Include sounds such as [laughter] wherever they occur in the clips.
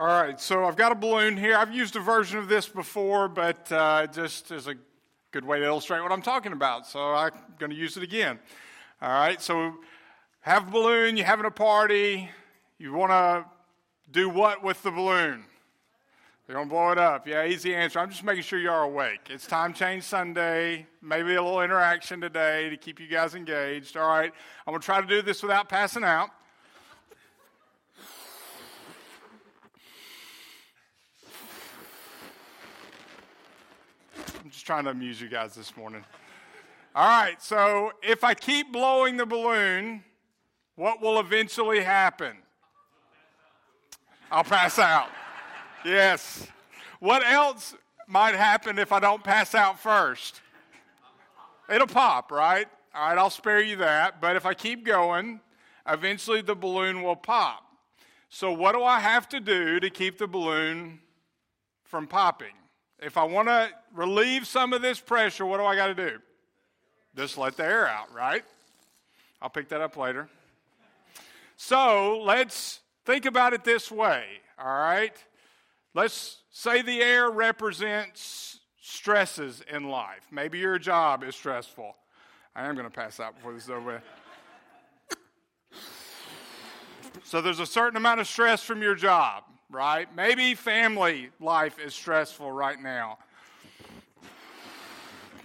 All right, so I've got a balloon here. I've used a version of this before, but uh, just as a good way to illustrate what I'm talking about, so I'm going to use it again. All right, so have a balloon, you're having a party, you want to do what with the balloon? You're going to blow it up. Yeah, easy answer. I'm just making sure you are awake. It's time change Sunday, maybe a little interaction today to keep you guys engaged. All right, I'm going to try to do this without passing out. Trying to amuse you guys this morning. All right, so if I keep blowing the balloon, what will eventually happen? I'll pass out. Yes. What else might happen if I don't pass out first? It'll pop, right? All right, I'll spare you that. But if I keep going, eventually the balloon will pop. So, what do I have to do to keep the balloon from popping? If I want to relieve some of this pressure, what do I got to do? Just let the air out, right? I'll pick that up later. So let's think about it this way, all right? Let's say the air represents stresses in life. Maybe your job is stressful. I am going to pass out before this is over. So there's a certain amount of stress from your job right? Maybe family life is stressful right now.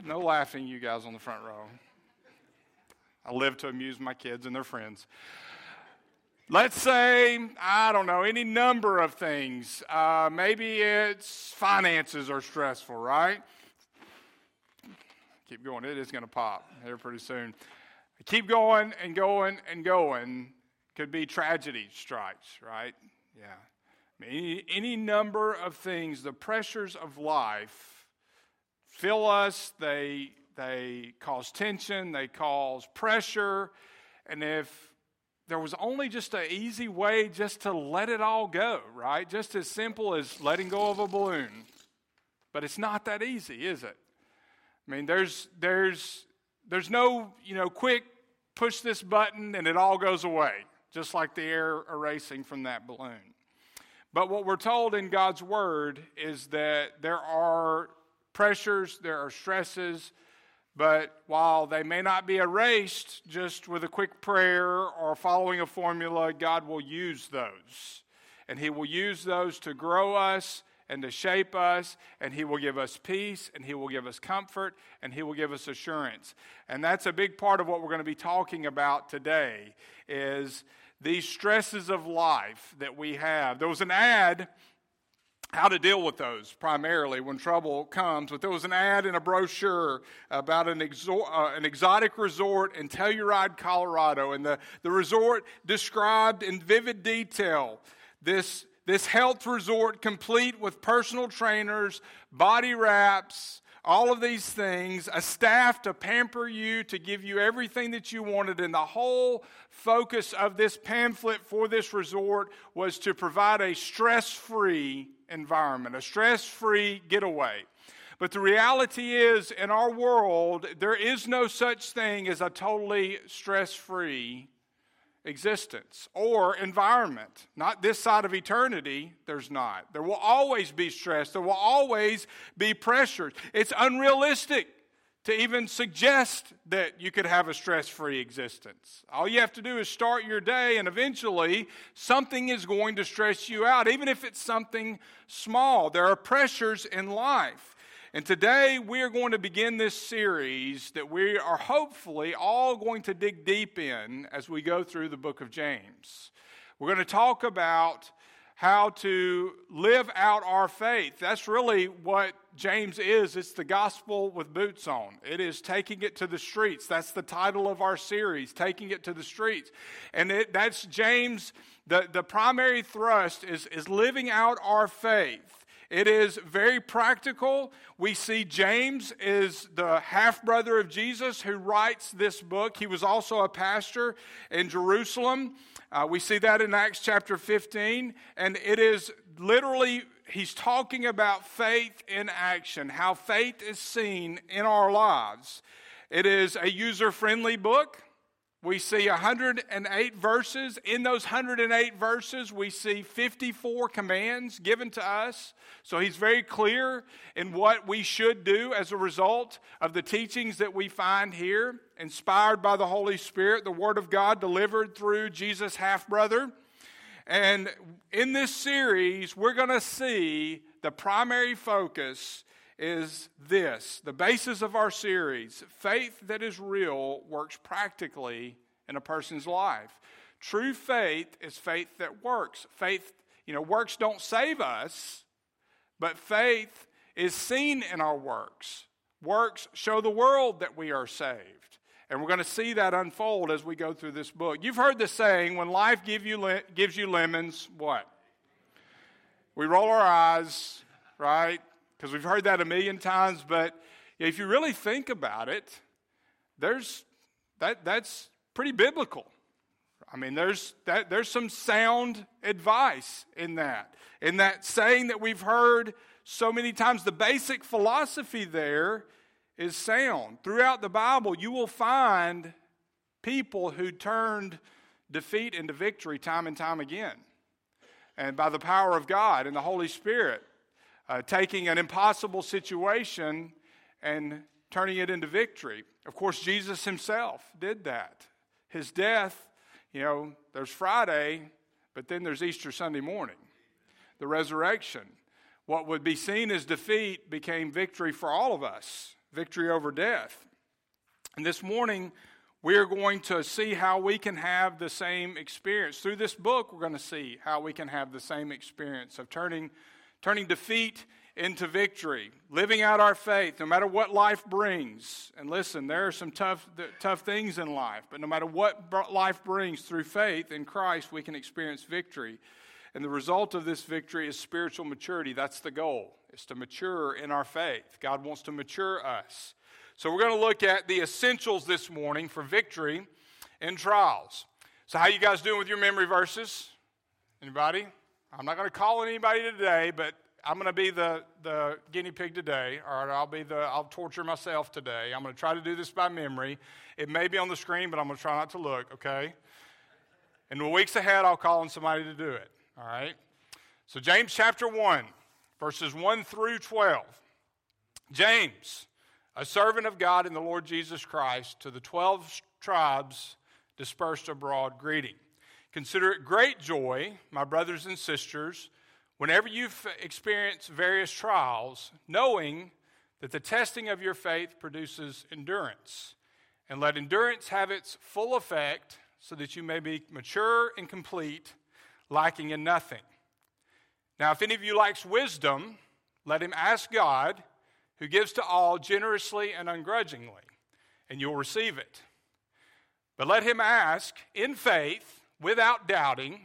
No laughing, you guys on the front row. I live to amuse my kids and their friends. Let's say, I don't know, any number of things. Uh, maybe it's finances are stressful, right? Keep going, it is going to pop here pretty soon. Keep going and going and going. Could be tragedy strikes, right? Yeah. Any, any number of things, the pressures of life fill us, they, they cause tension, they cause pressure. And if there was only just an easy way just to let it all go, right? Just as simple as letting go of a balloon. But it's not that easy, is it? I mean, there's, there's, there's no, you know, quick push this button and it all goes away, just like the air erasing from that balloon. But what we're told in God's Word is that there are pressures, there are stresses, but while they may not be erased just with a quick prayer or following a formula, God will use those. And He will use those to grow us and to shape us, and He will give us peace, and He will give us comfort, and He will give us assurance. And that's a big part of what we're going to be talking about today is these stresses of life that we have. There was an ad how to deal with those primarily when trouble comes. But there was an ad in a brochure about an, exo- uh, an exotic resort in Telluride, Colorado. And the, the resort described in vivid detail this, this health resort complete with personal trainers, body wraps, all of these things, a staff to pamper you, to give you everything that you wanted. And the whole focus of this pamphlet for this resort was to provide a stress free environment, a stress free getaway. But the reality is, in our world, there is no such thing as a totally stress free existence or environment. Not this side of eternity, there's not. There will always be stress, there will always be pressures. It's unrealistic to even suggest that you could have a stress free existence. All you have to do is start your day, and eventually something is going to stress you out, even if it's something small. There are pressures in life. And today we are going to begin this series that we are hopefully all going to dig deep in as we go through the book of James. We're going to talk about how to live out our faith. That's really what James is. It's the gospel with boots on. It is taking it to the streets. That's the title of our series, Taking It to the Streets. And it, that's James, the, the primary thrust is, is living out our faith. It is very practical. We see James is the half brother of Jesus who writes this book. He was also a pastor in Jerusalem. Uh, we see that in Acts chapter 15. And it is literally, he's talking about faith in action, how faith is seen in our lives. It is a user friendly book. We see 108 verses. In those 108 verses, we see 54 commands given to us. So he's very clear in what we should do as a result of the teachings that we find here, inspired by the Holy Spirit, the Word of God delivered through Jesus' half brother. And in this series, we're going to see the primary focus is this the basis of our series faith that is real works practically in a person's life. True faith is faith that works. Faith, you know, works don't save us, but faith is seen in our works. Works show the world that we are saved. And we're going to see that unfold as we go through this book. You've heard the saying when life give you, gives you lemons, what? We roll our eyes, right? Because we've heard that a million times, but if you really think about it, there's that that's pretty biblical. I mean, there's that there's some sound advice in that. In that saying that we've heard so many times, the basic philosophy there is sound. Throughout the Bible, you will find people who turned defeat into victory time and time again. And by the power of God and the Holy Spirit uh, taking an impossible situation and turning it into victory. Of course, Jesus himself did that. His death, you know, there's Friday, but then there's Easter Sunday morning, the resurrection. What would be seen as defeat became victory for all of us, victory over death. And this morning, we are going to see how we can have the same experience. Through this book, we're going to see how we can have the same experience of turning turning defeat into victory, living out our faith no matter what life brings. And listen, there are some tough, tough things in life, but no matter what life brings through faith in Christ, we can experience victory. And the result of this victory is spiritual maturity. That's the goal, is to mature in our faith. God wants to mature us. So we're going to look at the essentials this morning for victory in trials. So how you guys doing with your memory verses? Anybody? I'm not going to call anybody today, but I'm going to be the, the guinea pig today. Right, I'll be the I'll torture myself today. I'm going to try to do this by memory. It may be on the screen, but I'm going to try not to look. Okay. In the weeks ahead, I'll call on somebody to do it. All right. So James chapter one, verses one through twelve. James, a servant of God in the Lord Jesus Christ, to the twelve tribes dispersed abroad, greeting. Consider it great joy, my brothers and sisters, whenever you experience various trials, knowing that the testing of your faith produces endurance. And let endurance have its full effect so that you may be mature and complete, lacking in nothing. Now, if any of you likes wisdom, let him ask God, who gives to all generously and ungrudgingly, and you'll receive it. But let him ask in faith without doubting,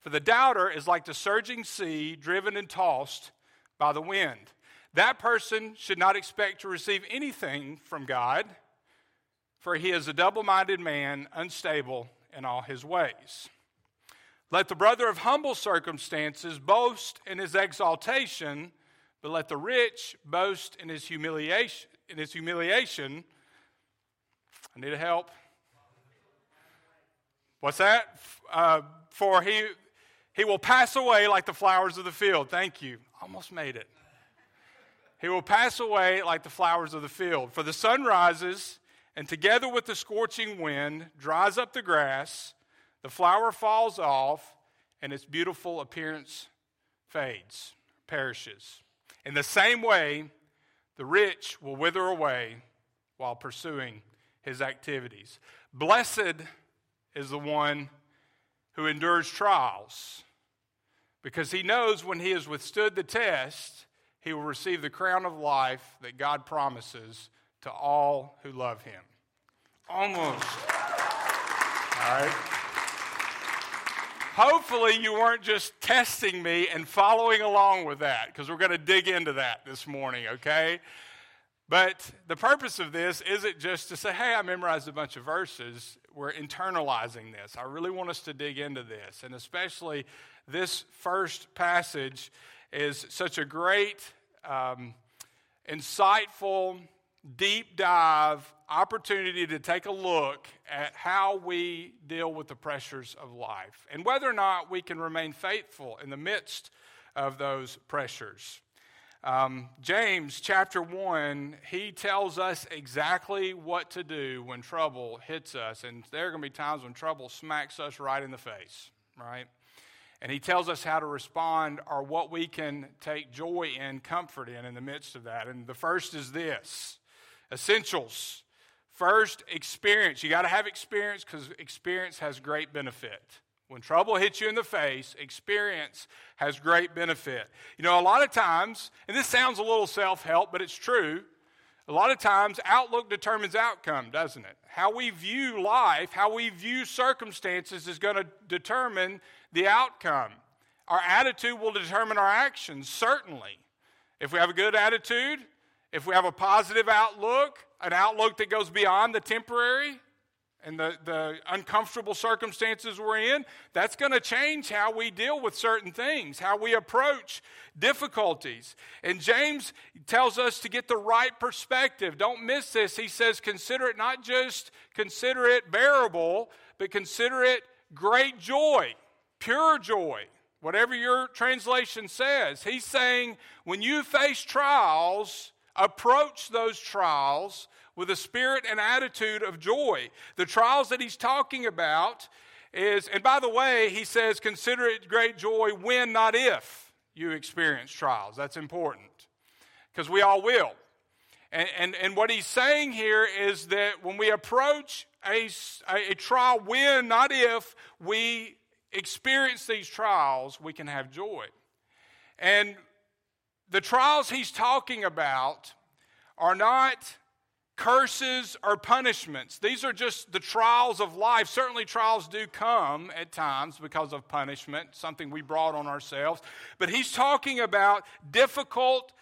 for the doubter is like the surging sea driven and tossed by the wind. That person should not expect to receive anything from God, for he is a double minded man, unstable in all his ways. Let the brother of humble circumstances boast in his exaltation, but let the rich boast in his humiliation. In his humiliation, I need help. What's that? Uh, for he, he will pass away like the flowers of the field. Thank you. Almost made it. He will pass away like the flowers of the field. For the sun rises, and together with the scorching wind, dries up the grass, the flower falls off, and its beautiful appearance fades, perishes. In the same way, the rich will wither away while pursuing his activities. Blessed is the one who endures trials because he knows when he has withstood the test, he will receive the crown of life that God promises to all who love him. Almost. All right. Hopefully, you weren't just testing me and following along with that because we're going to dig into that this morning, okay? But the purpose of this isn't just to say, hey, I memorized a bunch of verses. We're internalizing this. I really want us to dig into this. And especially this first passage is such a great, um, insightful deep dive opportunity to take a look at how we deal with the pressures of life and whether or not we can remain faithful in the midst of those pressures. Um, James chapter 1, he tells us exactly what to do when trouble hits us. And there are going to be times when trouble smacks us right in the face, right? And he tells us how to respond or what we can take joy and comfort in in the midst of that. And the first is this essentials. First, experience. You got to have experience because experience has great benefit. When trouble hits you in the face, experience has great benefit. You know, a lot of times, and this sounds a little self help, but it's true. A lot of times, outlook determines outcome, doesn't it? How we view life, how we view circumstances is going to determine the outcome. Our attitude will determine our actions, certainly. If we have a good attitude, if we have a positive outlook, an outlook that goes beyond the temporary, and the, the uncomfortable circumstances we're in, that's going to change how we deal with certain things, how we approach difficulties. And James tells us to get the right perspective. Don't miss this. He says, consider it not just consider it bearable, but consider it great joy, pure joy. Whatever your translation says, he's saying when you face trials, approach those trials with a spirit and attitude of joy. The trials that he's talking about is, and by the way, he says, consider it great joy when, not if, you experience trials. That's important because we all will. And, and, and what he's saying here is that when we approach a, a, a trial, when, not if, we experience these trials, we can have joy. And the trials he's talking about are not curses or punishments. These are just the trials of life. Certainly, trials do come at times because of punishment, something we brought on ourselves. But he's talking about difficult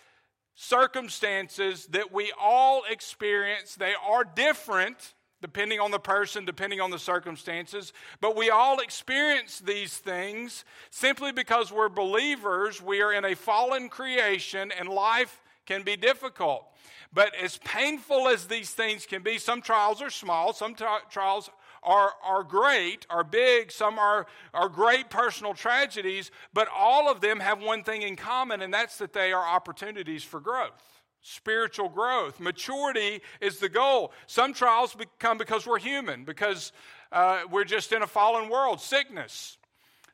circumstances that we all experience. They are different depending on the person, depending on the circumstances. But we all experience these things simply because we're believers. We are in a fallen creation, and life can be difficult. But as painful as these things can be, some trials are small, some trials are, are great, are big, some are, are great personal tragedies, but all of them have one thing in common, and that's that they are opportunities for growth. Spiritual growth. Maturity is the goal. Some trials come because we're human, because uh, we're just in a fallen world. Sickness,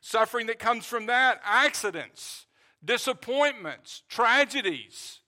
suffering that comes from that, accidents, disappointments, tragedies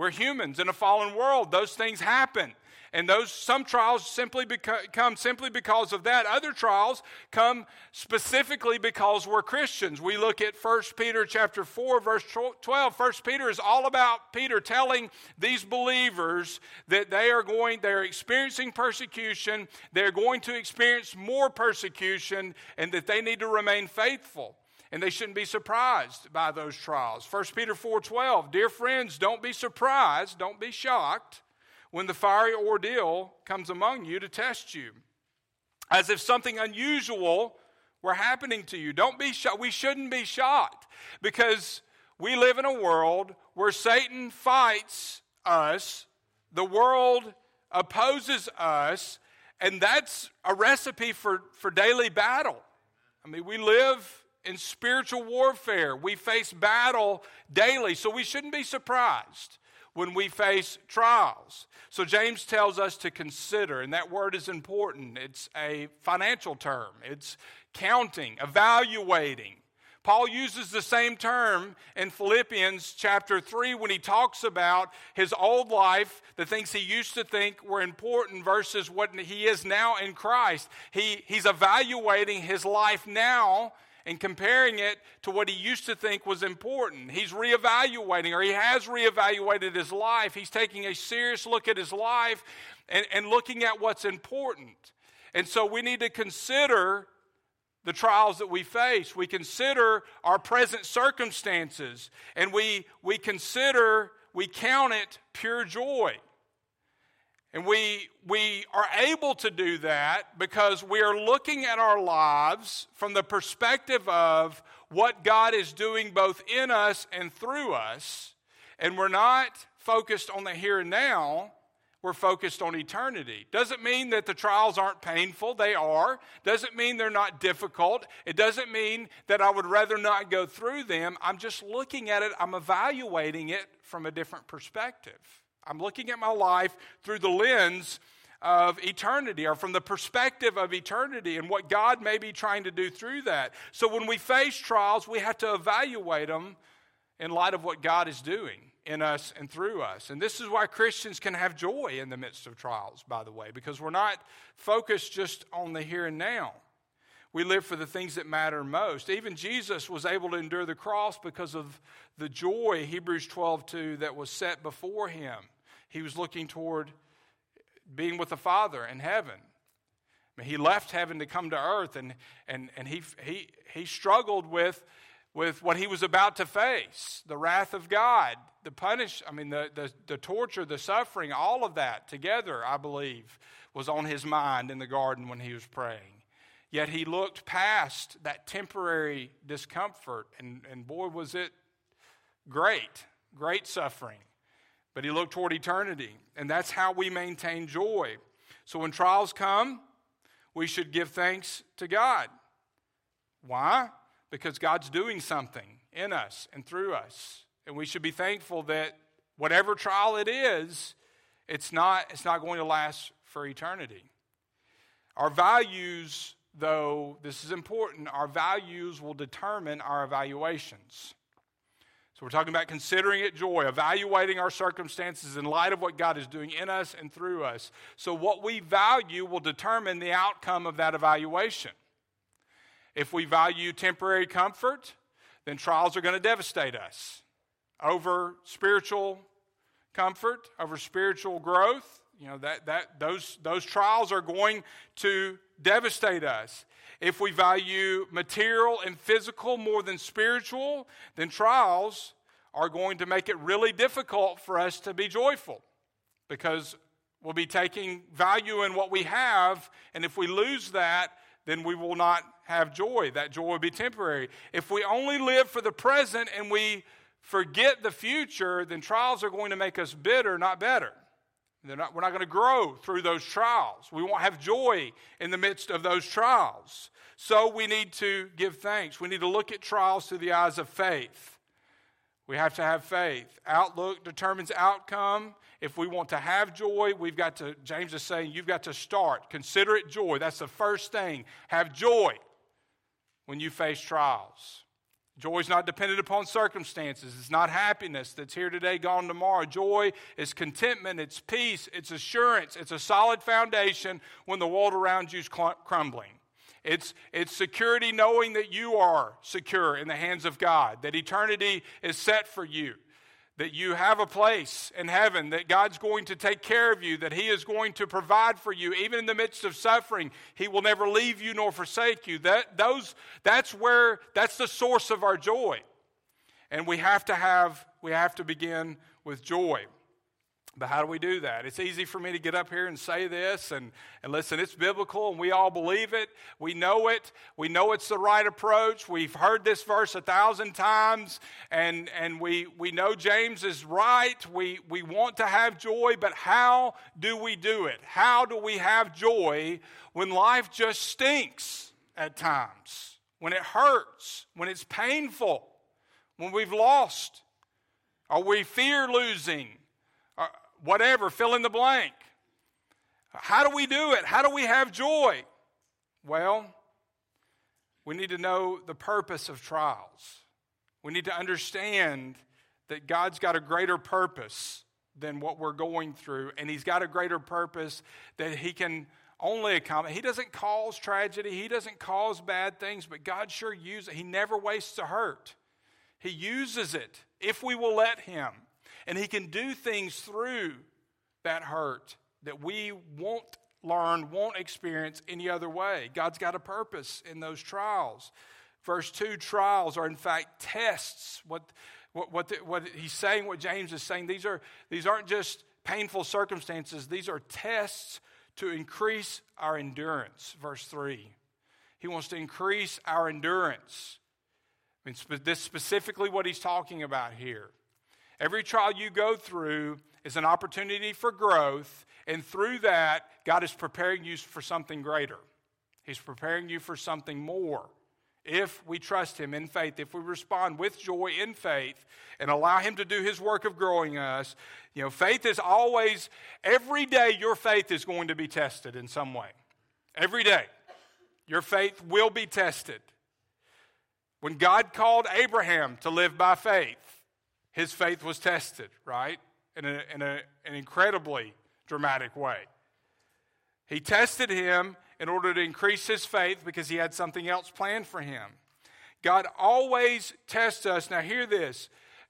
we're humans in a fallen world. Those things happen. And those some trials simply beca- come simply because of that. Other trials come specifically because we're Christians. We look at 1 Peter chapter 4 verse 12. 1 Peter is all about Peter telling these believers that they are going they're experiencing persecution, they're going to experience more persecution and that they need to remain faithful and they shouldn't be surprised by those trials. 1 Peter 4:12, dear friends, don't be surprised, don't be shocked when the fiery ordeal comes among you to test you, as if something unusual were happening to you. Don't be shocked. We shouldn't be shocked because we live in a world where Satan fights us, the world opposes us, and that's a recipe for, for daily battle. I mean, we live in spiritual warfare. We face battle daily, so we shouldn't be surprised when we face trials. So James tells us to consider, and that word is important. It's a financial term, it's counting, evaluating. Paul uses the same term in Philippians chapter 3 when he talks about his old life, the things he used to think were important versus what he is now in Christ. He, he's evaluating his life now and comparing it to what he used to think was important. He's reevaluating, or he has reevaluated his life. He's taking a serious look at his life and, and looking at what's important. And so we need to consider the trials that we face. We consider our present circumstances, and we, we consider, we count it pure joy. And we, we are able to do that because we are looking at our lives from the perspective of what God is doing both in us and through us. And we're not focused on the here and now. we're focused on eternity. Doesn't mean that the trials aren't painful, they are. Doesn't mean they're not difficult. It doesn't mean that I would rather not go through them. I'm just looking at it, I'm evaluating it from a different perspective. I'm looking at my life through the lens of eternity or from the perspective of eternity and what God may be trying to do through that. So when we face trials, we have to evaluate them in light of what God is doing in us and through us. And this is why Christians can have joy in the midst of trials, by the way, because we're not focused just on the here and now. We live for the things that matter most. Even Jesus was able to endure the cross because of the joy, Hebrews 12 2, that was set before him. He was looking toward being with the Father in heaven. I mean, he left heaven to come to earth, and, and, and he, he, he struggled with with what he was about to face the wrath of God, the punish, I mean, the, the, the torture, the suffering, all of that together, I believe, was on his mind in the garden when he was praying. Yet he looked past that temporary discomfort, and, and boy, was it great, great suffering. But he looked toward eternity, and that's how we maintain joy. So when trials come, we should give thanks to God. Why? because God's doing something in us and through us. And we should be thankful that whatever trial it is, it's not, it's not going to last for eternity. Our values, though, this is important, our values will determine our evaluations. So we're talking about considering it joy, evaluating our circumstances in light of what God is doing in us and through us. So what we value will determine the outcome of that evaluation. If we value temporary comfort, then trials are going to devastate us. Over spiritual comfort, over spiritual growth, you know, that, that, those, those trials are going to devastate us. If we value material and physical more than spiritual, then trials are going to make it really difficult for us to be joyful because we'll be taking value in what we have, and if we lose that, then we will not have joy. That joy will be temporary. If we only live for the present and we forget the future, then trials are going to make us bitter, not better. Not, we're not going to grow through those trials. We won't have joy in the midst of those trials. So we need to give thanks. We need to look at trials through the eyes of faith. We have to have faith. Outlook determines outcome. If we want to have joy, we've got to, James is saying, you've got to start. Consider it joy. That's the first thing. Have joy when you face trials. Joy is not dependent upon circumstances. It's not happiness that's here today, gone tomorrow. Joy is contentment, it's peace, it's assurance, it's a solid foundation when the world around you is crumbling. It's, it's security knowing that you are secure in the hands of God, that eternity is set for you, that you have a place in heaven, that God's going to take care of you, that He is going to provide for you, even in the midst of suffering. He will never leave you nor forsake you. That, those, that's where, that's the source of our joy. And we have to have, we have to begin with joy. But how do we do that? It's easy for me to get up here and say this, and, and listen, it's biblical, and we all believe it. We know it. We know it's the right approach. We've heard this verse a thousand times, and, and we, we know James is right. We, we want to have joy, but how do we do it? How do we have joy when life just stinks at times? When it hurts, when it's painful, when we've lost, or we fear losing? Whatever, fill in the blank. How do we do it? How do we have joy? Well, we need to know the purpose of trials. We need to understand that God's got a greater purpose than what we're going through, and He's got a greater purpose that He can only accomplish. He doesn't cause tragedy, He doesn't cause bad things, but God sure uses it. He never wastes a hurt. He uses it if we will let Him. And He can do things through that hurt that we won't learn, won't experience any other way. God's got a purpose in those trials. Verse 2 trials are, in fact, tests. What, what, what, the, what he's saying, what James is saying, these, are, these aren't just painful circumstances, these are tests to increase our endurance. Verse 3. He wants to increase our endurance. I mean, this specifically what he's talking about here. Every trial you go through is an opportunity for growth, and through that, God is preparing you for something greater. He's preparing you for something more. If we trust Him in faith, if we respond with joy in faith and allow Him to do His work of growing us, you know, faith is always, every day your faith is going to be tested in some way. Every day. Your faith will be tested. When God called Abraham to live by faith, his faith was tested, right? In, a, in a, an incredibly dramatic way. He tested him in order to increase his faith because he had something else planned for him. God always tests us. Now, hear this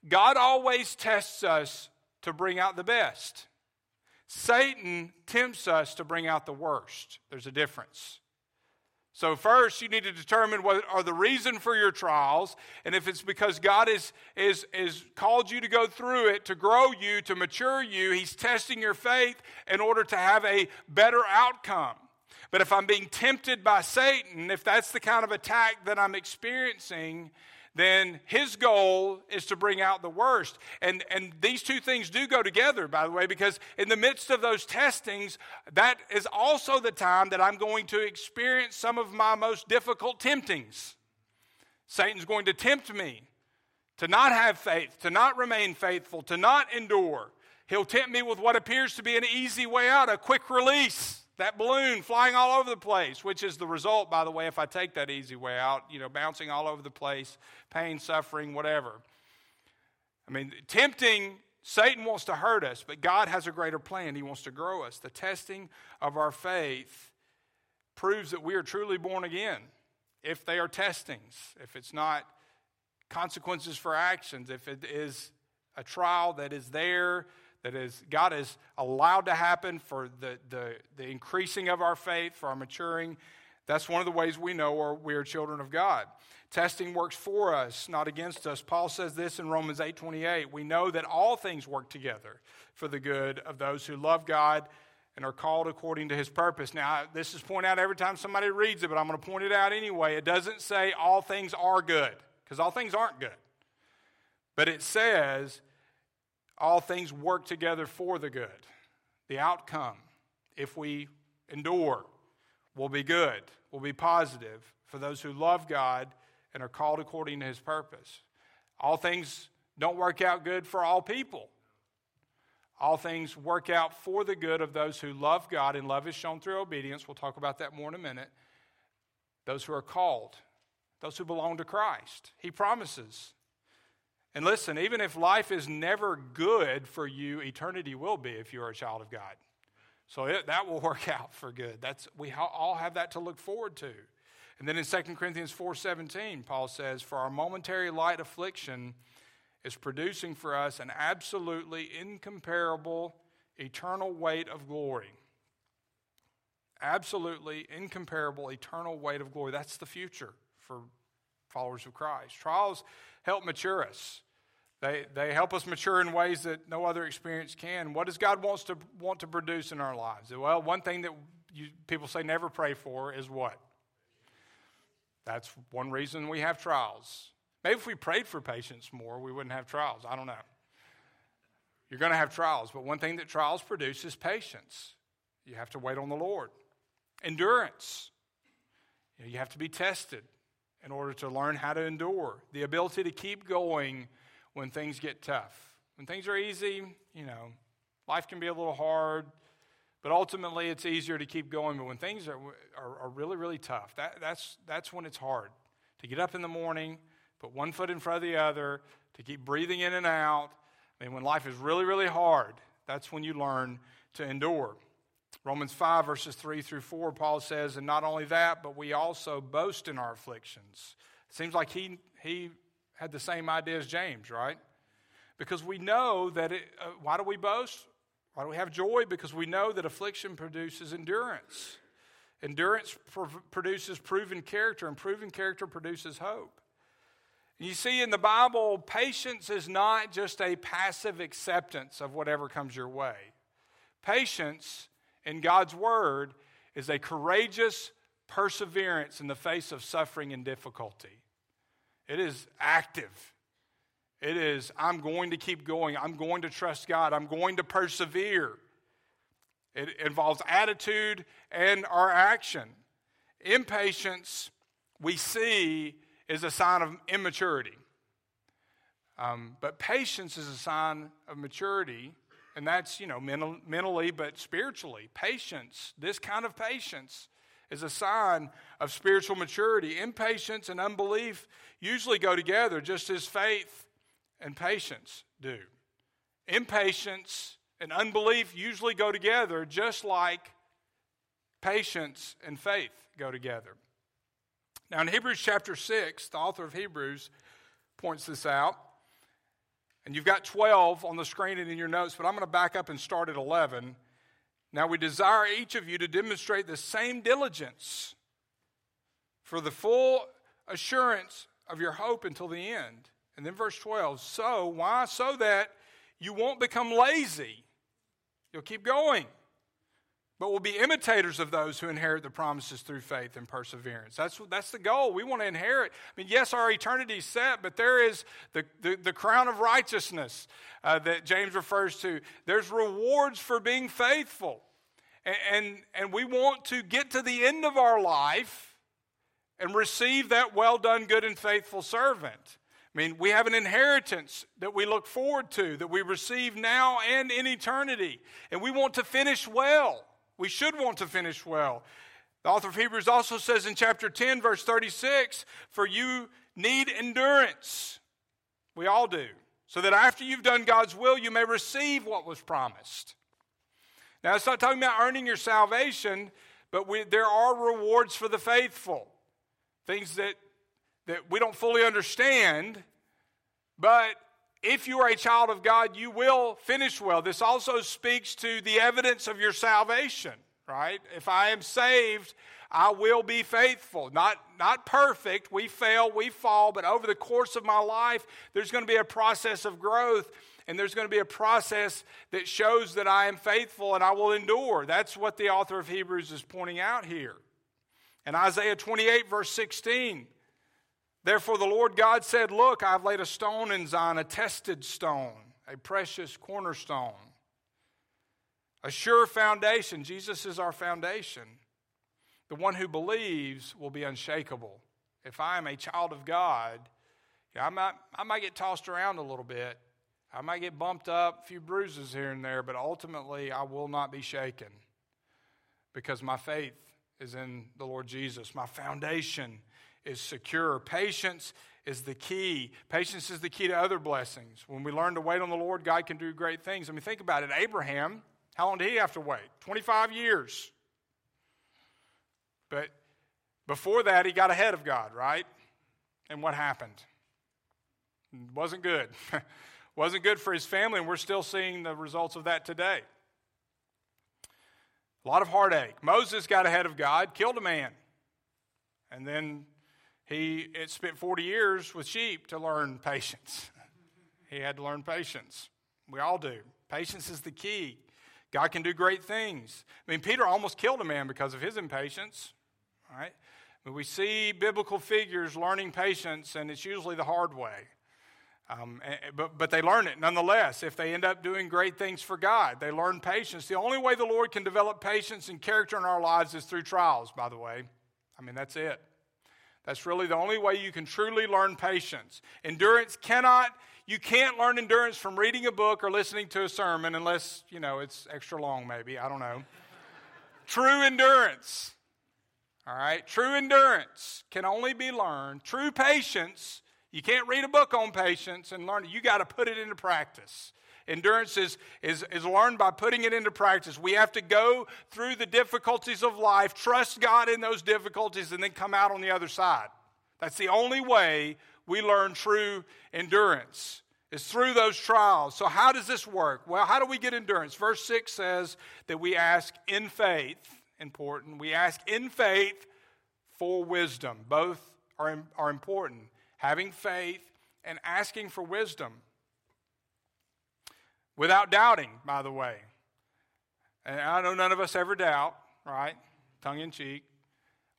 God always tests us to bring out the best. Satan tempts us to bring out the worst. There's a difference. So, first, you need to determine what are the reason for your trials, and if it's because God is, is, is called you to go through it, to grow you, to mature you, He's testing your faith in order to have a better outcome. But if I'm being tempted by Satan, if that's the kind of attack that I'm experiencing, then his goal is to bring out the worst. And, and these two things do go together, by the way, because in the midst of those testings, that is also the time that I'm going to experience some of my most difficult temptings. Satan's going to tempt me to not have faith, to not remain faithful, to not endure. He'll tempt me with what appears to be an easy way out, a quick release that balloon flying all over the place, which is the result, by the way, if I take that easy way out, you know, bouncing all over the place, pain, suffering, whatever. I mean, tempting, Satan wants to hurt us, but God has a greater plan. He wants to grow us. The testing of our faith proves that we are truly born again. If they are testings, if it's not consequences for actions, if it is a trial that is there that is God has allowed to happen for the, the, the increasing of our faith, for our maturing. That's one of the ways we know we are children of God. Testing works for us, not against us. Paul says this in Romans 8:28. We know that all things work together for the good of those who love God and are called according to his purpose. Now, this is pointed out every time somebody reads it, but I'm going to point it out anyway. It doesn't say all things are good, because all things aren't good. But it says all things work together for the good. The outcome, if we endure, will be good, will be positive for those who love God and are called according to his purpose. All things don't work out good for all people. All things work out for the good of those who love God, and love is shown through obedience. We'll talk about that more in a minute. Those who are called, those who belong to Christ. He promises and listen, even if life is never good for you, eternity will be if you are a child of God. So it, that will [laughs] work out for good. That's, we all have that to look forward to. And then in 2 Corinthians 4:17, Paul says, "For our momentary light affliction is producing for us an absolutely incomparable eternal weight of glory." Absolutely incomparable eternal weight of glory. That's the future for followers of Christ. Trials help mature us. They, they help us mature in ways that no other experience can. What does God wants to want to produce in our lives? Well, one thing that you, people say never pray for is what? That's one reason we have trials. Maybe if we prayed for patience more, we wouldn't have trials. I don't know. You're going to have trials, but one thing that trials produce is patience. You have to wait on the Lord. Endurance. You, have to be tested in order to learn how to endure, the ability to keep going when things get tough. When things are easy, you know, life can be a little hard, but ultimately it's easier to keep going. But when things are, are, are really, really tough, that, that's, that's when it's hard to get up in the morning, put one foot in front of the other, to keep breathing in and out. I mean, when life is really, really hard, that's when you learn to endure. Romans 5, verses 3 through 4, Paul says, And not only that, but we also boast in our afflictions. It seems like he, he had the same idea as James, right? Because we know that it, uh, why do we boast? Why do we have joy? Because we know that affliction produces endurance. Endurance pr- produces proven character, and proven character produces hope. You see, in the Bible, patience is not just a passive acceptance of whatever comes your way. Patience in God's Word is a courageous perseverance in the face of suffering and difficulty. It is active. It is, I'm going to keep going. I'm going to trust God. I'm going to persevere. It involves attitude and our action. Impatience, we see, is a sign of immaturity. Um, but patience is a sign of maturity, and that's, you know, mental, mentally, but spiritually. Patience, this kind of patience, is a sign of spiritual maturity. Impatience and unbelief usually go together, just as faith and patience do. Impatience and unbelief usually go together, just like patience and faith go together. Now, in Hebrews chapter 6, the author of Hebrews points this out. And you've got 12 on the screen and in your notes, but I'm going to back up and start at 11. Now, we desire each of you to demonstrate the same diligence for the full assurance of your hope until the end. And then verse 12. So, why? So that you won't become lazy. You'll keep going. But we'll be imitators of those who inherit the promises through faith and perseverance. That's, that's the goal. We want to inherit. I mean, yes, our eternity is set, but there is the, the, the crown of righteousness uh, that James refers to. There's rewards for being faithful. And, and, and we want to get to the end of our life and receive that well done, good, and faithful servant. I mean, we have an inheritance that we look forward to, that we receive now and in eternity. And we want to finish well. We should want to finish well. The author of Hebrews also says in chapter 10, verse 36 For you need endurance. We all do. So that after you've done God's will, you may receive what was promised. Now, it's not talking about earning your salvation, but we, there are rewards for the faithful. Things that that we don't fully understand, but if you are a child of God, you will finish well. This also speaks to the evidence of your salvation, right? If I am saved, I will be faithful. Not, not perfect. We fail, we fall, but over the course of my life, there's going to be a process of growth, and there's going to be a process that shows that I am faithful and I will endure. That's what the author of Hebrews is pointing out here. In Isaiah 28, verse 16, Therefore, the Lord God said, Look, I've laid a stone in Zion, a tested stone, a precious cornerstone, a sure foundation. Jesus is our foundation. The one who believes will be unshakable. If I am a child of God, I might, I might get tossed around a little bit. I might get bumped up, a few bruises here and there, but ultimately I will not be shaken because my faith is in the Lord Jesus. My foundation is secure. Patience is the key. Patience is the key to other blessings. When we learn to wait on the Lord, God can do great things. I mean, think about it. Abraham, how long did he have to wait? 25 years. But before that, he got ahead of God, right? And what happened? It wasn't good. [laughs] wasn't good for his family, and we're still seeing the results of that today. A lot of heartache. Moses got ahead of God, killed a man, and then he spent 40 years with sheep to learn patience. he had to learn patience. We all do. Patience is the key. God can do great things. I mean, Peter almost killed a man because of his impatience, right? But we see biblical figures learning patience, and it's usually the hard way. Um, but, but they learn it nonetheless. If they end up doing great things for God, they learn patience. The only way the Lord can develop patience and character in our lives is through trials, by the way. I mean, that's it. That's really the only way you can truly learn patience. Endurance cannot, you can't learn endurance from reading a book or listening to a sermon unless, you know, it's extra long, maybe. I don't know. True endurance, all right? True endurance can only be learned. True patience, you can't read a book on patience and learn it. You got to put it into practice. Endurance is, is, is learned by putting it into practice. We have to go through the difficulties of life, trust God in those difficulties, and then come out on the other side. That's the only way we learn true endurance is through those trials. So, how does this work? Well, how do we get endurance? Verse 6 says that we ask in faith, important. We ask in faith for wisdom. Both are, are important. Having faith and asking for wisdom without doubting, by the way. And I know none of us ever doubt, right? Tongue in cheek.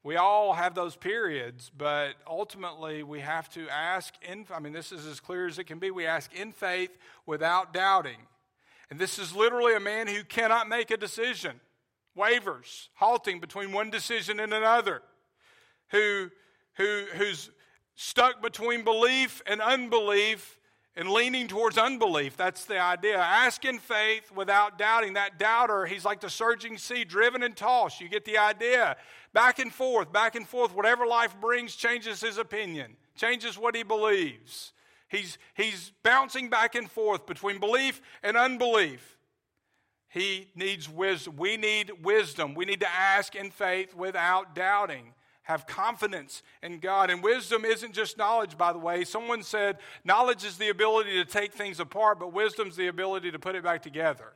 We all have those periods, but ultimately we have to ask in I mean this is as clear as it can be. We ask in faith without doubting. And this is literally a man who cannot make a decision, wavers, halting between one decision and another, who, who, who's stuck between belief and unbelief and leaning towards unbelief. That's the idea. Ask in faith without doubting. That doubter, he's like the surging sea, driven and tossed. You get the idea. Back and forth, back and forth. Whatever life brings changes his opinion, changes what he believes. He's, he's bouncing back and forth between belief and unbelief. He needs wisdom. We need wisdom. We need to ask in faith without doubting have confidence in God. And wisdom isn't just knowledge, by the way. Someone said knowledge is the ability to take things apart, but wisdom is the ability to put it back together.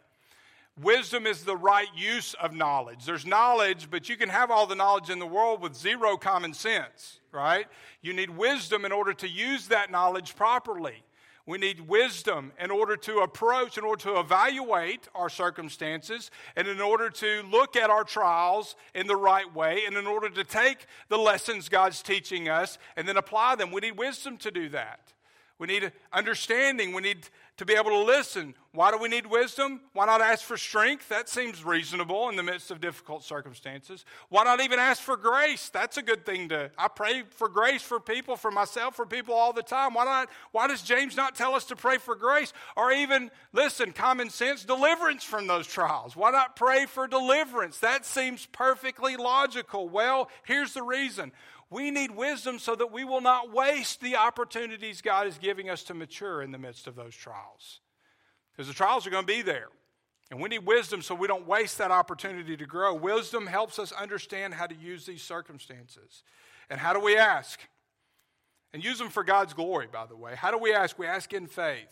Wisdom is the right use of knowledge. There's knowledge, but you can have all the knowledge in the world with zero common sense, right? You need wisdom in order to use that knowledge properly. We need wisdom in order to approach, in order to evaluate our circumstances, and in order to look at our trials in the right way, and in order to take the lessons God's teaching us and then apply them. We need wisdom to do that. We need understanding. We need to be able to listen. Why do we need wisdom? Why not ask for strength? That seems reasonable in the midst of difficult circumstances. Why not even ask for grace? That's a good thing to. I pray for grace for people, for myself, for people all the time. Why not? Why does James not tell us to pray for grace or even listen, common sense, deliverance from those trials? Why not pray for deliverance? That seems perfectly logical. Well, here's the reason. We need wisdom so that we will not waste the opportunities God is giving us to mature in the midst of those trials. Because the trials are going to be there. And we need wisdom so we don't waste that opportunity to grow. Wisdom helps us understand how to use these circumstances. And how do we ask? And use them for God's glory, by the way. How do we ask? We ask in faith.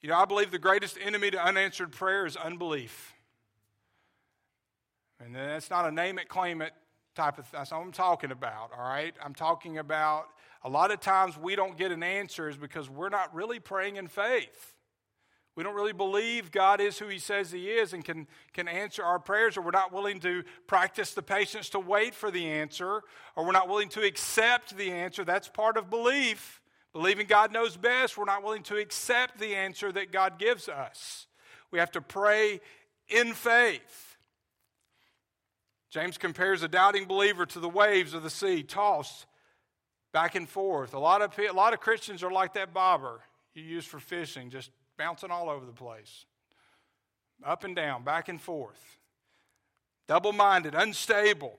You know, I believe the greatest enemy to unanswered prayer is unbelief. And that's not a name it, claim it type of that's what I'm talking about, all right? I'm talking about a lot of times we don't get an answer is because we're not really praying in faith. We don't really believe God is who He says He is and can, can answer our prayers, or we're not willing to practice the patience to wait for the answer, or we're not willing to accept the answer. That's part of belief. Believing God knows best, we're not willing to accept the answer that God gives us. We have to pray in faith. James compares a doubting believer to the waves of the sea, tossed back and forth. A lot of, a lot of Christians are like that bobber you use for fishing, just bouncing all over the place, up and down, back and forth. Double minded, unstable.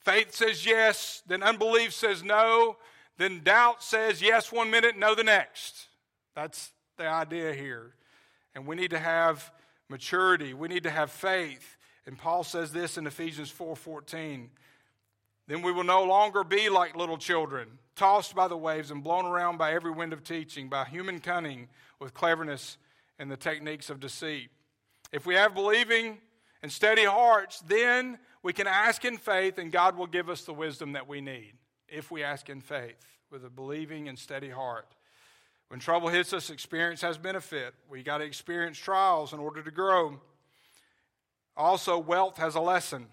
Faith says yes, then unbelief says no, then doubt says yes one minute, no the next. That's the idea here. And we need to have maturity, we need to have faith. And Paul says this in Ephesians 4:14. Then we will no longer be like little children, tossed by the waves and blown around by every wind of teaching, by human cunning with cleverness and the techniques of deceit. If we have believing and steady hearts, then we can ask in faith and God will give us the wisdom that we need if we ask in faith with a believing and steady heart. When trouble hits us, experience has benefit. We got to experience trials in order to grow. Also, wealth has a lesson.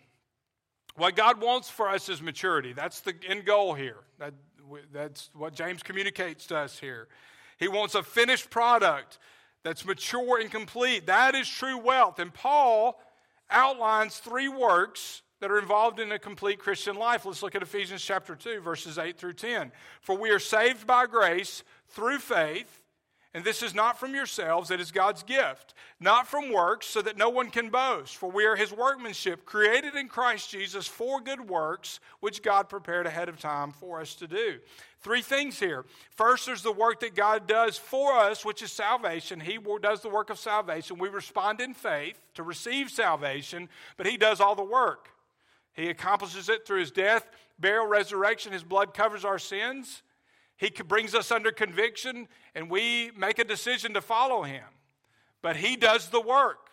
What God wants for us is maturity. That's the end goal here. That, that's what James communicates to us here. He wants a finished product that's mature and complete. That is true wealth. And Paul outlines three works that are involved in a complete Christian life. Let's look at Ephesians chapter 2, verses 8 through 10. For we are saved by grace through faith and this is not from yourselves, it is God's gift, not from works, so that no one can boast. For we are his workmanship, created in Christ Jesus for good works, which God prepared ahead of time for us to do. Three things here. First, there's the work that God does for us, which is salvation. He does the work of salvation. We respond in faith to receive salvation, but he does all the work. He accomplishes it through his death, burial, resurrection. His blood covers our sins. He brings us under conviction and we make a decision to follow him. But he does the work.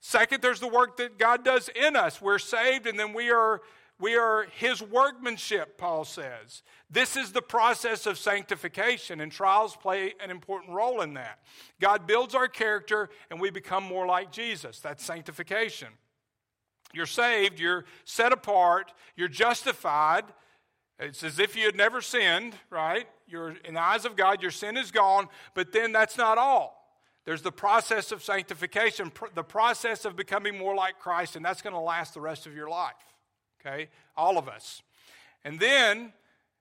Second, there's the work that God does in us. We're saved and then we are we are his workmanship, Paul says. This is the process of sanctification, and trials play an important role in that. God builds our character, and we become more like Jesus. That's sanctification. You're saved, you're set apart, you're justified. It's as if you had never sinned, right? You're in the eyes of God, your sin is gone, but then that's not all. There's the process of sanctification, the process of becoming more like Christ, and that's going to last the rest of your life. Okay? All of us. And then,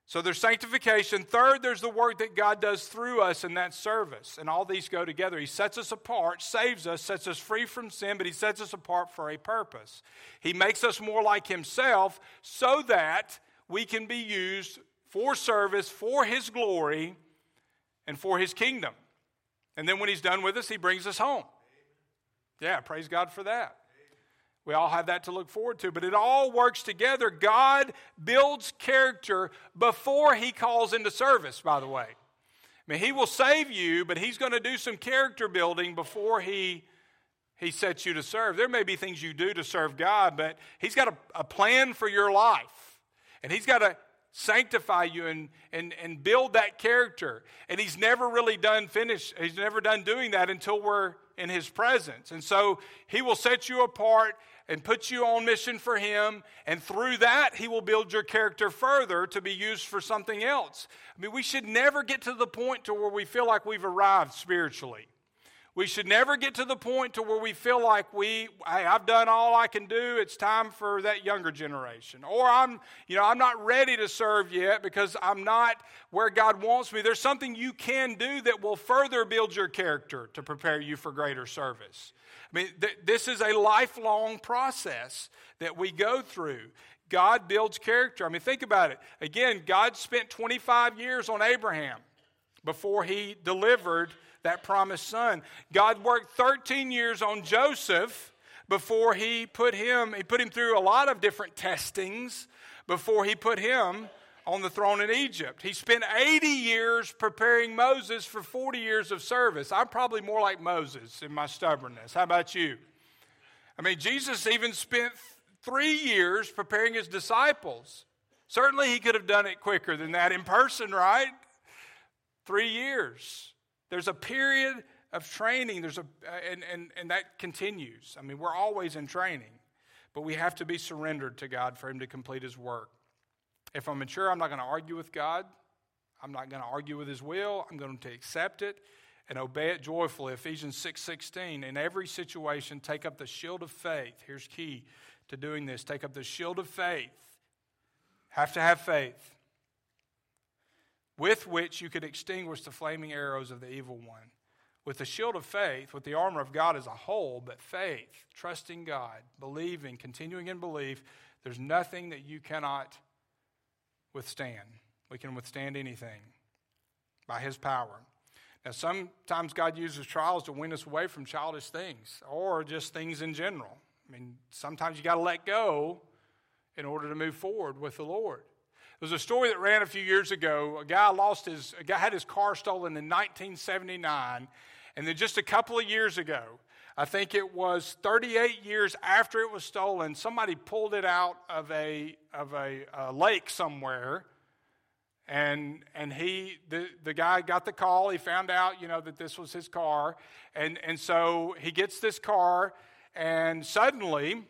so there's sanctification. Third, there's the work that God does through us in that service. And all these go together. He sets us apart, saves us, sets us free from sin, but He sets us apart for a purpose. He makes us more like Himself so that we can be used for service, for His glory, and for His kingdom. And then when He's done with us, He brings us home. Yeah, praise God for that. We all have that to look forward to, but it all works together. God builds character before He calls into service, by the way. I mean, He will save you, but He's going to do some character building before He, he sets you to serve. There may be things you do to serve God, but He's got a, a plan for your life, and He's got to sanctify you and, and, and build that character. And He's never really done finish, He's never done doing that until we're in His presence. And so He will set you apart and put you on mission for Him. And through that, He will build your character further to be used for something else. I mean, we should never get to the point to where we feel like we've arrived spiritually. We should never get to the point to where we feel like we, hey, I've done all I can do. It's time for that younger generation. Or I'm, you know, I'm not ready to serve yet because I'm not where God wants me. There's something you can do that will further build your character to prepare you for greater service. I mean, th- this is a lifelong process that we go through. God builds character. I mean, think about it. Again, God spent 25 years on Abraham before he delivered that promised son. God worked 13 years on Joseph before he put him he put him through a lot of different testings before he put him on the throne in Egypt. He spent 80 years preparing Moses for 40 years of service. I'm probably more like Moses in my stubbornness. How about you? I mean, Jesus even spent three years preparing his disciples. Certainly, he could have done it quicker than that in person, right? Three years. There's a period of training, there's a, uh, and, and, and that continues. I mean, we're always in training, but we have to be surrendered to God for him to complete his work. If I'm mature, I'm not going to argue with God. I'm not going to argue with his will. I'm going to accept it and obey it joyfully. Ephesians 6:16. In every situation, take up the shield of faith. Here's key to doing this. Take up the shield of faith. Have to have faith. With which you could extinguish the flaming arrows of the evil one. With the shield of faith, with the armor of God as a whole, but faith, trusting God, believing, continuing in belief, there's nothing that you cannot withstand. We can withstand anything by His power. Now, sometimes God uses trials to win us away from childish things or just things in general. I mean, sometimes you got to let go in order to move forward with the Lord. There was a story that ran a few years ago. A guy lost his, a guy had his car stolen in 1979, and then just a couple of years ago, I think it was 38 years after it was stolen, somebody pulled it out of a, of a, a lake somewhere. And, and he, the, the guy got the call. He found out, you know, that this was his car. And, and so he gets this car, and suddenly,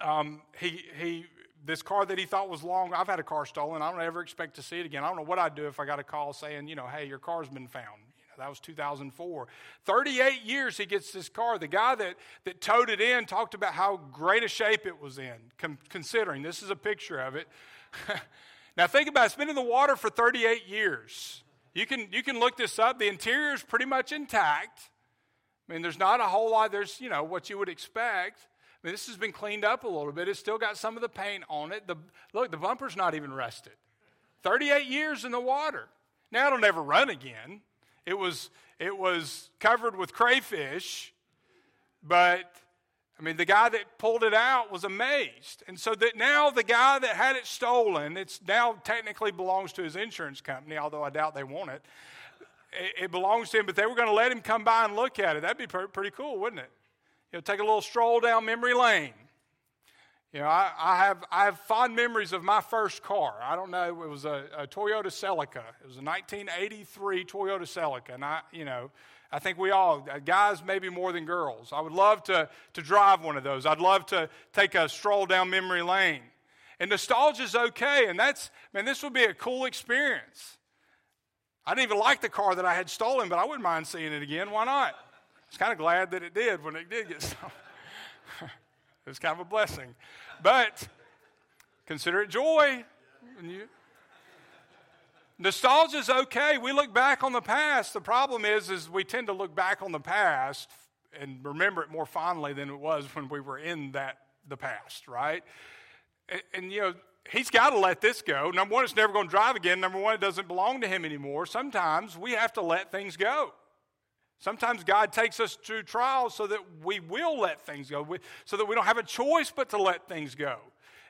um, he, he, this car that he thought was long, I've had a car stolen. I don't ever expect to see it again. I don't know what I'd do if I got a call saying, you know, hey, your car's been found. That was 2004. 38 years he gets this car. The guy that, that towed it in talked about how great a shape it was in, com- considering this is a picture of it. [laughs] now think about it. It's been in the water for 38 years. You can, you can look this up. The interior is pretty much intact. I mean, there's not a whole lot. There's, you know, what you would expect. Mean, this has been cleaned up a little bit. It's still got some of the paint on it. The, look, the bumper's not even rusted. 38 years in the water. Now it'll never run again. It was, it was covered with crayfish, but I mean, the guy that pulled it out was amazed. And so that now the guy that had it stolen, it's now technically belongs to his insurance company, although I doubt they want. It, it belongs to him, but they were going to let him come by and look at it. That'd be pretty cool, wouldn't it? You know, take a little stroll down memory lane. You know, I, I, have, I have fond memories of my first car. I don't know, it was a, a Toyota Celica. It was a 1983 Toyota Celica. And I, you know, I think we all, uh, guys maybe more than girls. I would love to, to drive one of those. I'd love to take a stroll down memory lane. And nostalgia is okay. And that's, man, this would be a cool experience. I didn't even like the car that I had stolen, but I wouldn't mind seeing it again. Why not? I was kind of glad that it did when it did get stolen. [laughs] it was kind of a blessing. But consider it joy. Nostalgia is okay. We look back on the past. The problem is, is we tend to look back on the past and remember it more fondly than it was when we were in that the past, right? And, and you know, he's got to let this go. Number one, it's never going to drive again. Number one, it doesn't belong to him anymore. Sometimes we have to let things go. Sometimes God takes us through trials so that we will let things go, so that we don't have a choice but to let things go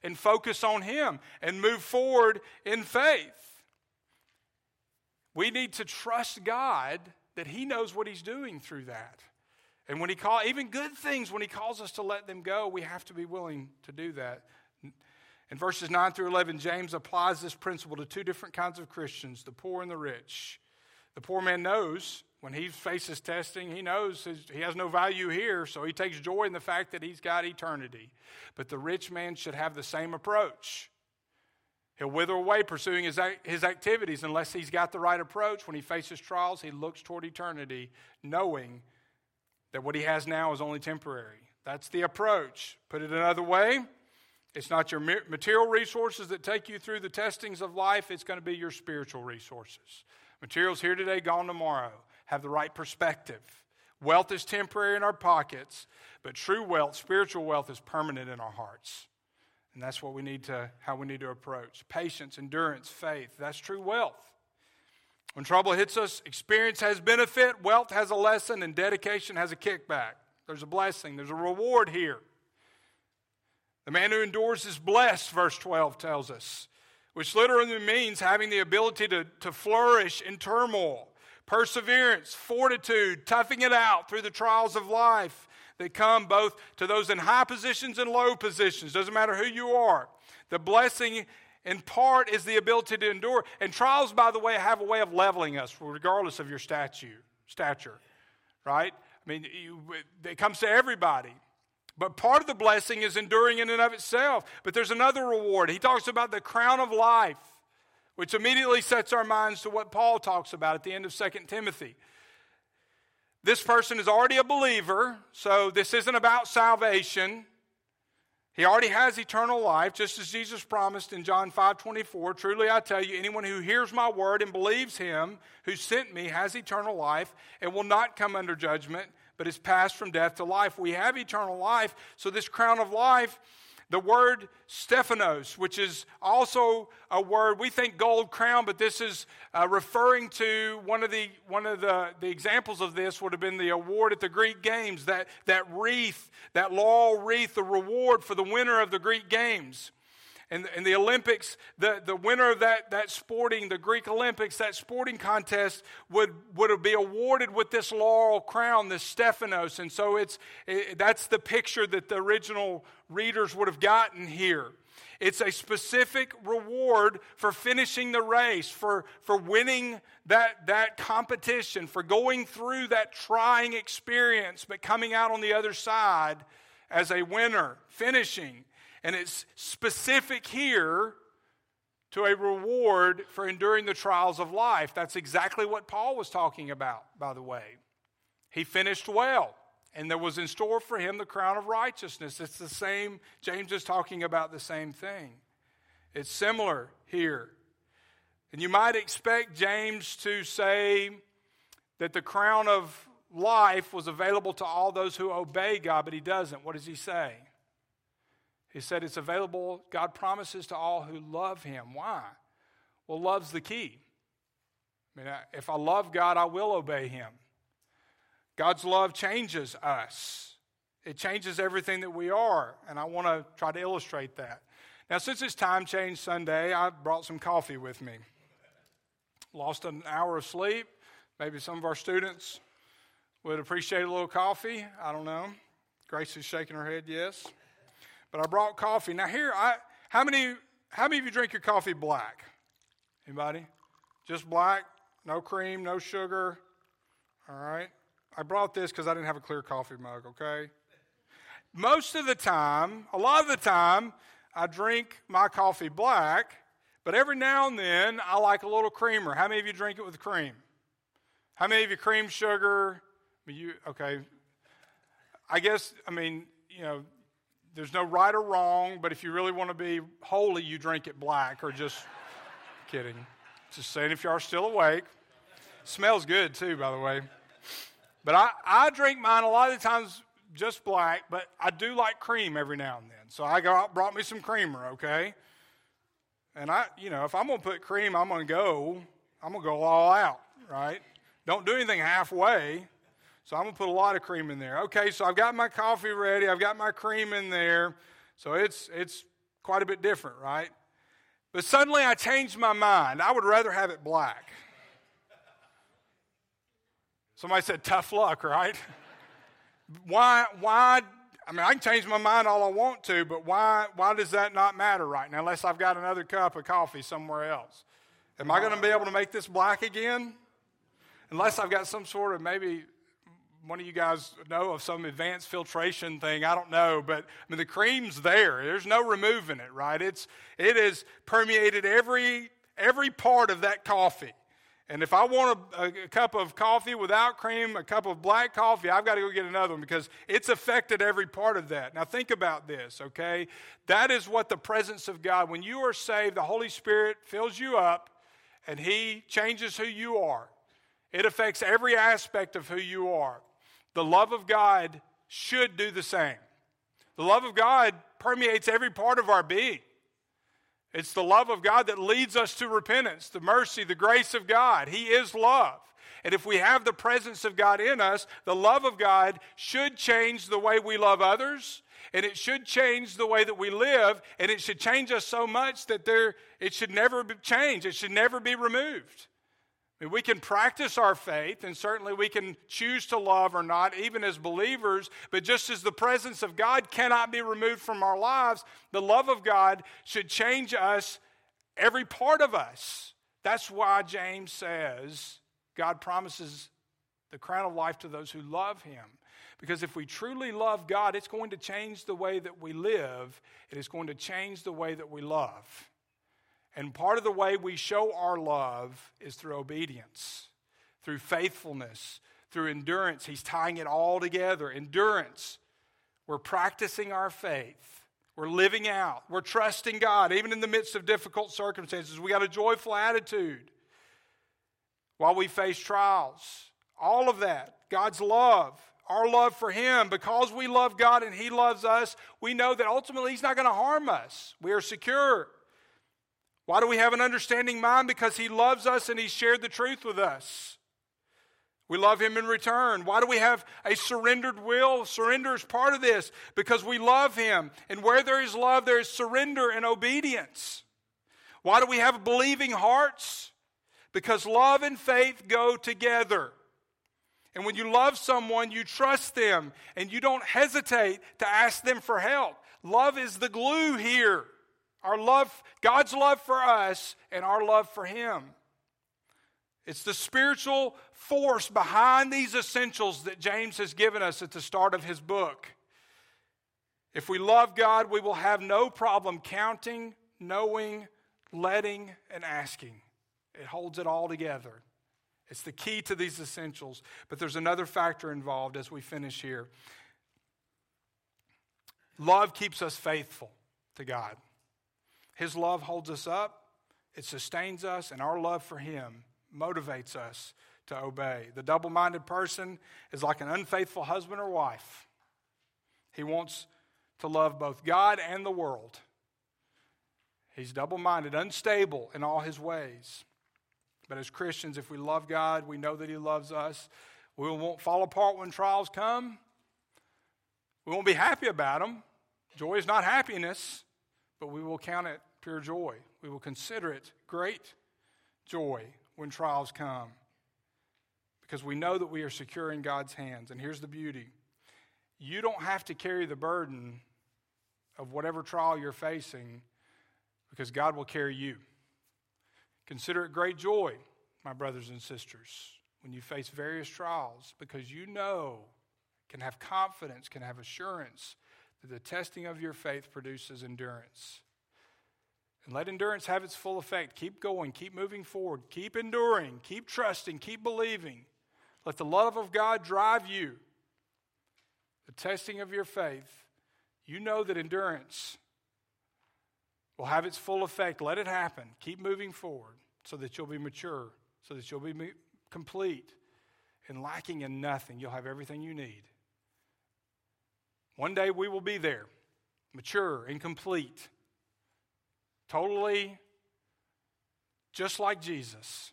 and focus on Him and move forward in faith. We need to trust God that He knows what He's doing through that. And when He call even good things, when He calls us to let them go, we have to be willing to do that. In verses 9 through 11, James applies this principle to two different kinds of Christians the poor and the rich. The poor man knows when he faces testing, he knows his, he has no value here, so he takes joy in the fact that he's got eternity. But the rich man should have the same approach. He'll wither away pursuing his, his activities unless he's got the right approach. When he faces trials, he looks toward eternity, knowing that what he has now is only temporary. That's the approach. Put it another way, it's not your material resources that take you through the testings of life, it's going to be your spiritual resources. Materials here today, gone tomorrow have the right perspective. Wealth is temporary in our pockets, but true wealth, spiritual wealth, is permanent in our hearts. And that's what we need to, how we need to approach. Patience, endurance, faith. That's true wealth. When trouble hits us, experience has benefit, wealth has a lesson, and dedication has a kickback. There's a blessing, there's a reward here. The man who endures is blessed, verse 12 tells us, which literally means having the ability to, to flourish in turmoil perseverance, fortitude, toughing it out through the trials of life that come both to those in high positions and low positions. Doesn't matter who you are. The blessing in part is the ability to endure. And trials, by the way, have a way of leveling us, regardless of your statue, stature, right? I mean, you, it comes to everybody. But part of the blessing is enduring in and of itself. But there's another reward. He talks about the crown of life which immediately sets our minds to what Paul talks about at the end of 2 Timothy. This person is already a believer, so this isn't about salvation. He already has eternal life, just as Jesus promised in John 5 24. Truly I tell you, anyone who hears my word and believes him who sent me has eternal life and will not come under judgment, but is passed from death to life. We have eternal life, so this crown of life the word Stephanos, which is also a word, we think gold crown, but this is uh, referring to one of, the, one of the, the examples of this would have been the award at the Greek Games, that, that wreath, that laurel wreath, the reward for the winner of the Greek Games. In the Olympics, the, the winner of that, that sporting, the Greek Olympics, that sporting contest would, would be awarded with this laurel crown, this Stephanos. And so it's, it, that's the picture that the original readers would have gotten here. It's a specific reward for finishing the race, for, for winning that, that competition, for going through that trying experience, but coming out on the other side as a winner, finishing. And it's specific here to a reward for enduring the trials of life. That's exactly what Paul was talking about, by the way. He finished well, and there was in store for him the crown of righteousness. It's the same, James is talking about the same thing. It's similar here. And you might expect James to say that the crown of life was available to all those who obey God, but he doesn't. What does he say? He said it's available, God promises to all who love Him. Why? Well, love's the key. I mean, if I love God, I will obey Him. God's love changes us, it changes everything that we are. And I want to try to illustrate that. Now, since it's time change Sunday, I brought some coffee with me. Lost an hour of sleep. Maybe some of our students would appreciate a little coffee. I don't know. Grace is shaking her head, yes. But I brought coffee. Now here, I how many how many of you drink your coffee black? Anybody? Just black, no cream, no sugar. All right. I brought this because I didn't have a clear coffee mug. Okay. Most of the time, a lot of the time, I drink my coffee black, but every now and then I like a little creamer. How many of you drink it with cream? How many of you cream sugar? You okay? I guess I mean you know there's no right or wrong, but if you really want to be holy, you drink it black or just [laughs] kidding. Just saying if you are still awake. Smells good too, by the way. But I, I drink mine a lot of the times just black, but I do like cream every now and then. So I got brought me some creamer, okay? And I, you know, if I'm gonna put cream, I'm gonna go, I'm gonna go all out, right? Don't do anything halfway. So I'm going to put a lot of cream in there. Okay, so I've got my coffee ready. I've got my cream in there. So it's, it's quite a bit different, right? But suddenly I changed my mind. I would rather have it black. Somebody said, tough luck, right? why, why, I mean, I can change my mind all I want to, but why, why does that not matter right now unless I've got another cup of coffee somewhere else? Am I going to be able to make this black again? Unless I've got some sort of maybe one of you guys know of some advanced filtration thing. I don't know, but I mean the cream's there. There's no removing it, right? It's it has permeated every every part of that coffee. And if I want a, a, cup of coffee without cream, a cup of black coffee, I've got to go get another one because it's affected every part of that. Now, think about this, okay? That is what the presence of God, when you are saved, the Holy Spirit fills you up and He changes who you are. It affects every aspect of who you are. The love of God should do the same. The love of God permeates every part of our being. It's the love of God that leads us to repentance, the mercy, the grace of God. He is love. And if we have the presence of God in us, the love of God should change the way we love others, and it should change the way that we live, and it should change us so much that there, it should never change. It should never be removed. We can practice our faith, and certainly we can choose to love or not, even as believers. But just as the presence of God cannot be removed from our lives, the love of God should change us, every part of us. That's why James says God promises the crown of life to those who love Him. Because if we truly love God, it's going to change the way that we live, it is going to change the way that we love. And part of the way we show our love is through obedience, through faithfulness, through endurance. He's tying it all together. Endurance. We're practicing our faith. We're living out. We're trusting God, even in the midst of difficult circumstances. We got a joyful attitude while we face trials. All of that. God's love, our love for Him, because we love God and He loves us, we know that ultimately He's not going to harm us. We are secure. Why do we have an understanding mind? Because He loves us and He shared the truth with us. We love Him in return. Why do we have a surrendered will? Surrender is part of this because we love Him. And where there is love, there is surrender and obedience. Why do we have believing hearts? Because love and faith go together. And when you love someone, you trust them and you don't hesitate to ask them for help. Love is the glue here. Our love, God's love for us and our love for Him. It's the spiritual force behind these essentials that James has given us at the start of his book. If we love God, we will have no problem counting, knowing, letting, and asking. It holds it all together. It's the key to these essentials. But there's another factor involved as we finish here. Love keeps us faithful to God. His love holds us up, it sustains us, and our love for Him motivates us to obey. The double minded person is like an unfaithful husband or wife. He wants to love both God and the world. He's double minded, unstable in all his ways. But as Christians, if we love God, we know that He loves us. We won't fall apart when trials come. We won't be happy about them. Joy is not happiness but we will count it pure joy. We will consider it great joy when trials come because we know that we are secure in God's hands. And here's the beauty you don't have to carry the burden of whatever trial you're facing because God will carry you. Consider it great joy, my brothers and sisters, when you face various trials because you know, can have confidence, can have assurance the testing of your faith produces endurance. And let endurance have its full effect. Keep going, keep moving forward, keep enduring, keep trusting, keep believing. Let the love of God drive you. The testing of your faith, you know that endurance will have its full effect. Let it happen. Keep moving forward so that you'll be mature, so that you'll be complete and lacking in nothing. You'll have everything you need. One day we will be there, mature and complete, totally just like Jesus.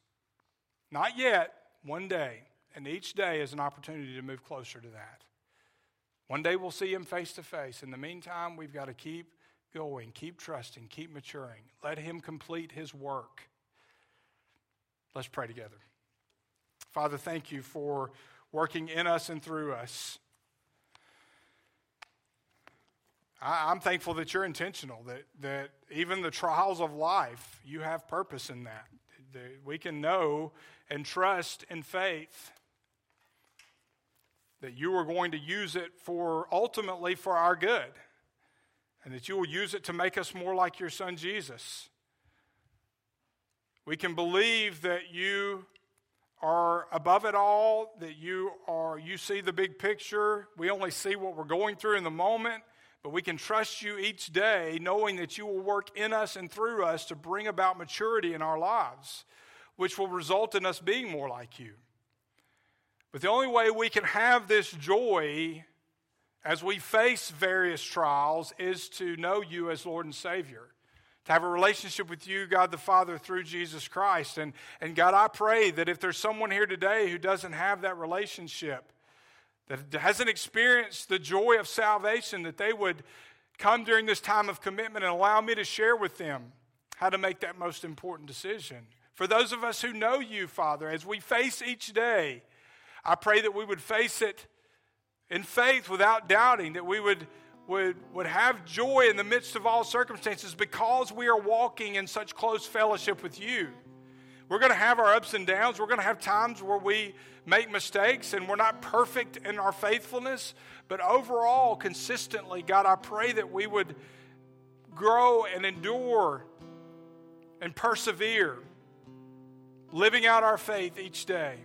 Not yet, one day. And each day is an opportunity to move closer to that. One day we'll see him face to face. In the meantime, we've got to keep going, keep trusting, keep maturing. Let him complete his work. Let's pray together. Father, thank you for working in us and through us. I, am thankful that you're intentional, that, that even the trials of life, you have purpose in that. that we can know and trust in faith that you are going to use it for ultimately for our good, and that you will use it to make us more like your son Jesus. We can believe that you are above it all, that you are you see the big picture. We only see what we're going through in the moment, but we can trust you each day knowing that you will work in us and through us to bring about maturity in our lives, which will result in us being more like you. But the only way we can have this joy as we face various trials is to know you as Lord and Savior. To have a relationship with you, God the Father, through Jesus Christ. And, and God, I pray that if there's someone here today who doesn't have that relationship, that hasn't experienced the joy of salvation, that they would come during this time of commitment and allow me to share with them how to make that most important decision. For those of us who know you, Father, as we face each day, I pray that we would face it in faith without doubting, that we would, would, would have joy in the midst of all circumstances because we are walking in such close fellowship with you. We're going to have our ups and downs. We're going to have times where we make mistakes and we're not perfect in our faithfulness. But overall, consistently, God, I pray that we would grow and endure and persevere, living out our faith each day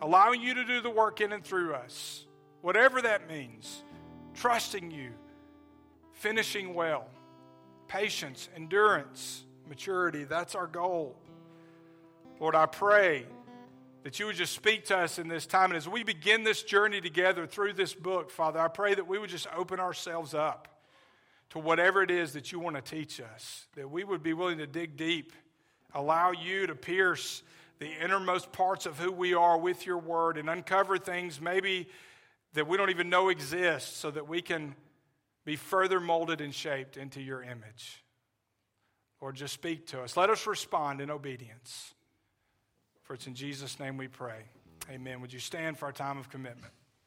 allowing you to do the work in and through us, whatever that means, trusting you, finishing well, patience, endurance, maturity. That's our goal. Lord, I pray that you would just speak to us in this time. And as we begin this journey together through this book, Father, I pray that we would just open ourselves up to whatever it is that you want to teach us, that we would be willing to dig deep, allow you to pierce the innermost parts of who we are with your word and uncover things maybe that we don't even know exist so that we can be further molded and shaped into your image. Lord, just speak to us. Let us respond in obedience. For it's in Jesus' name we pray. Amen. Would you stand for our time of commitment?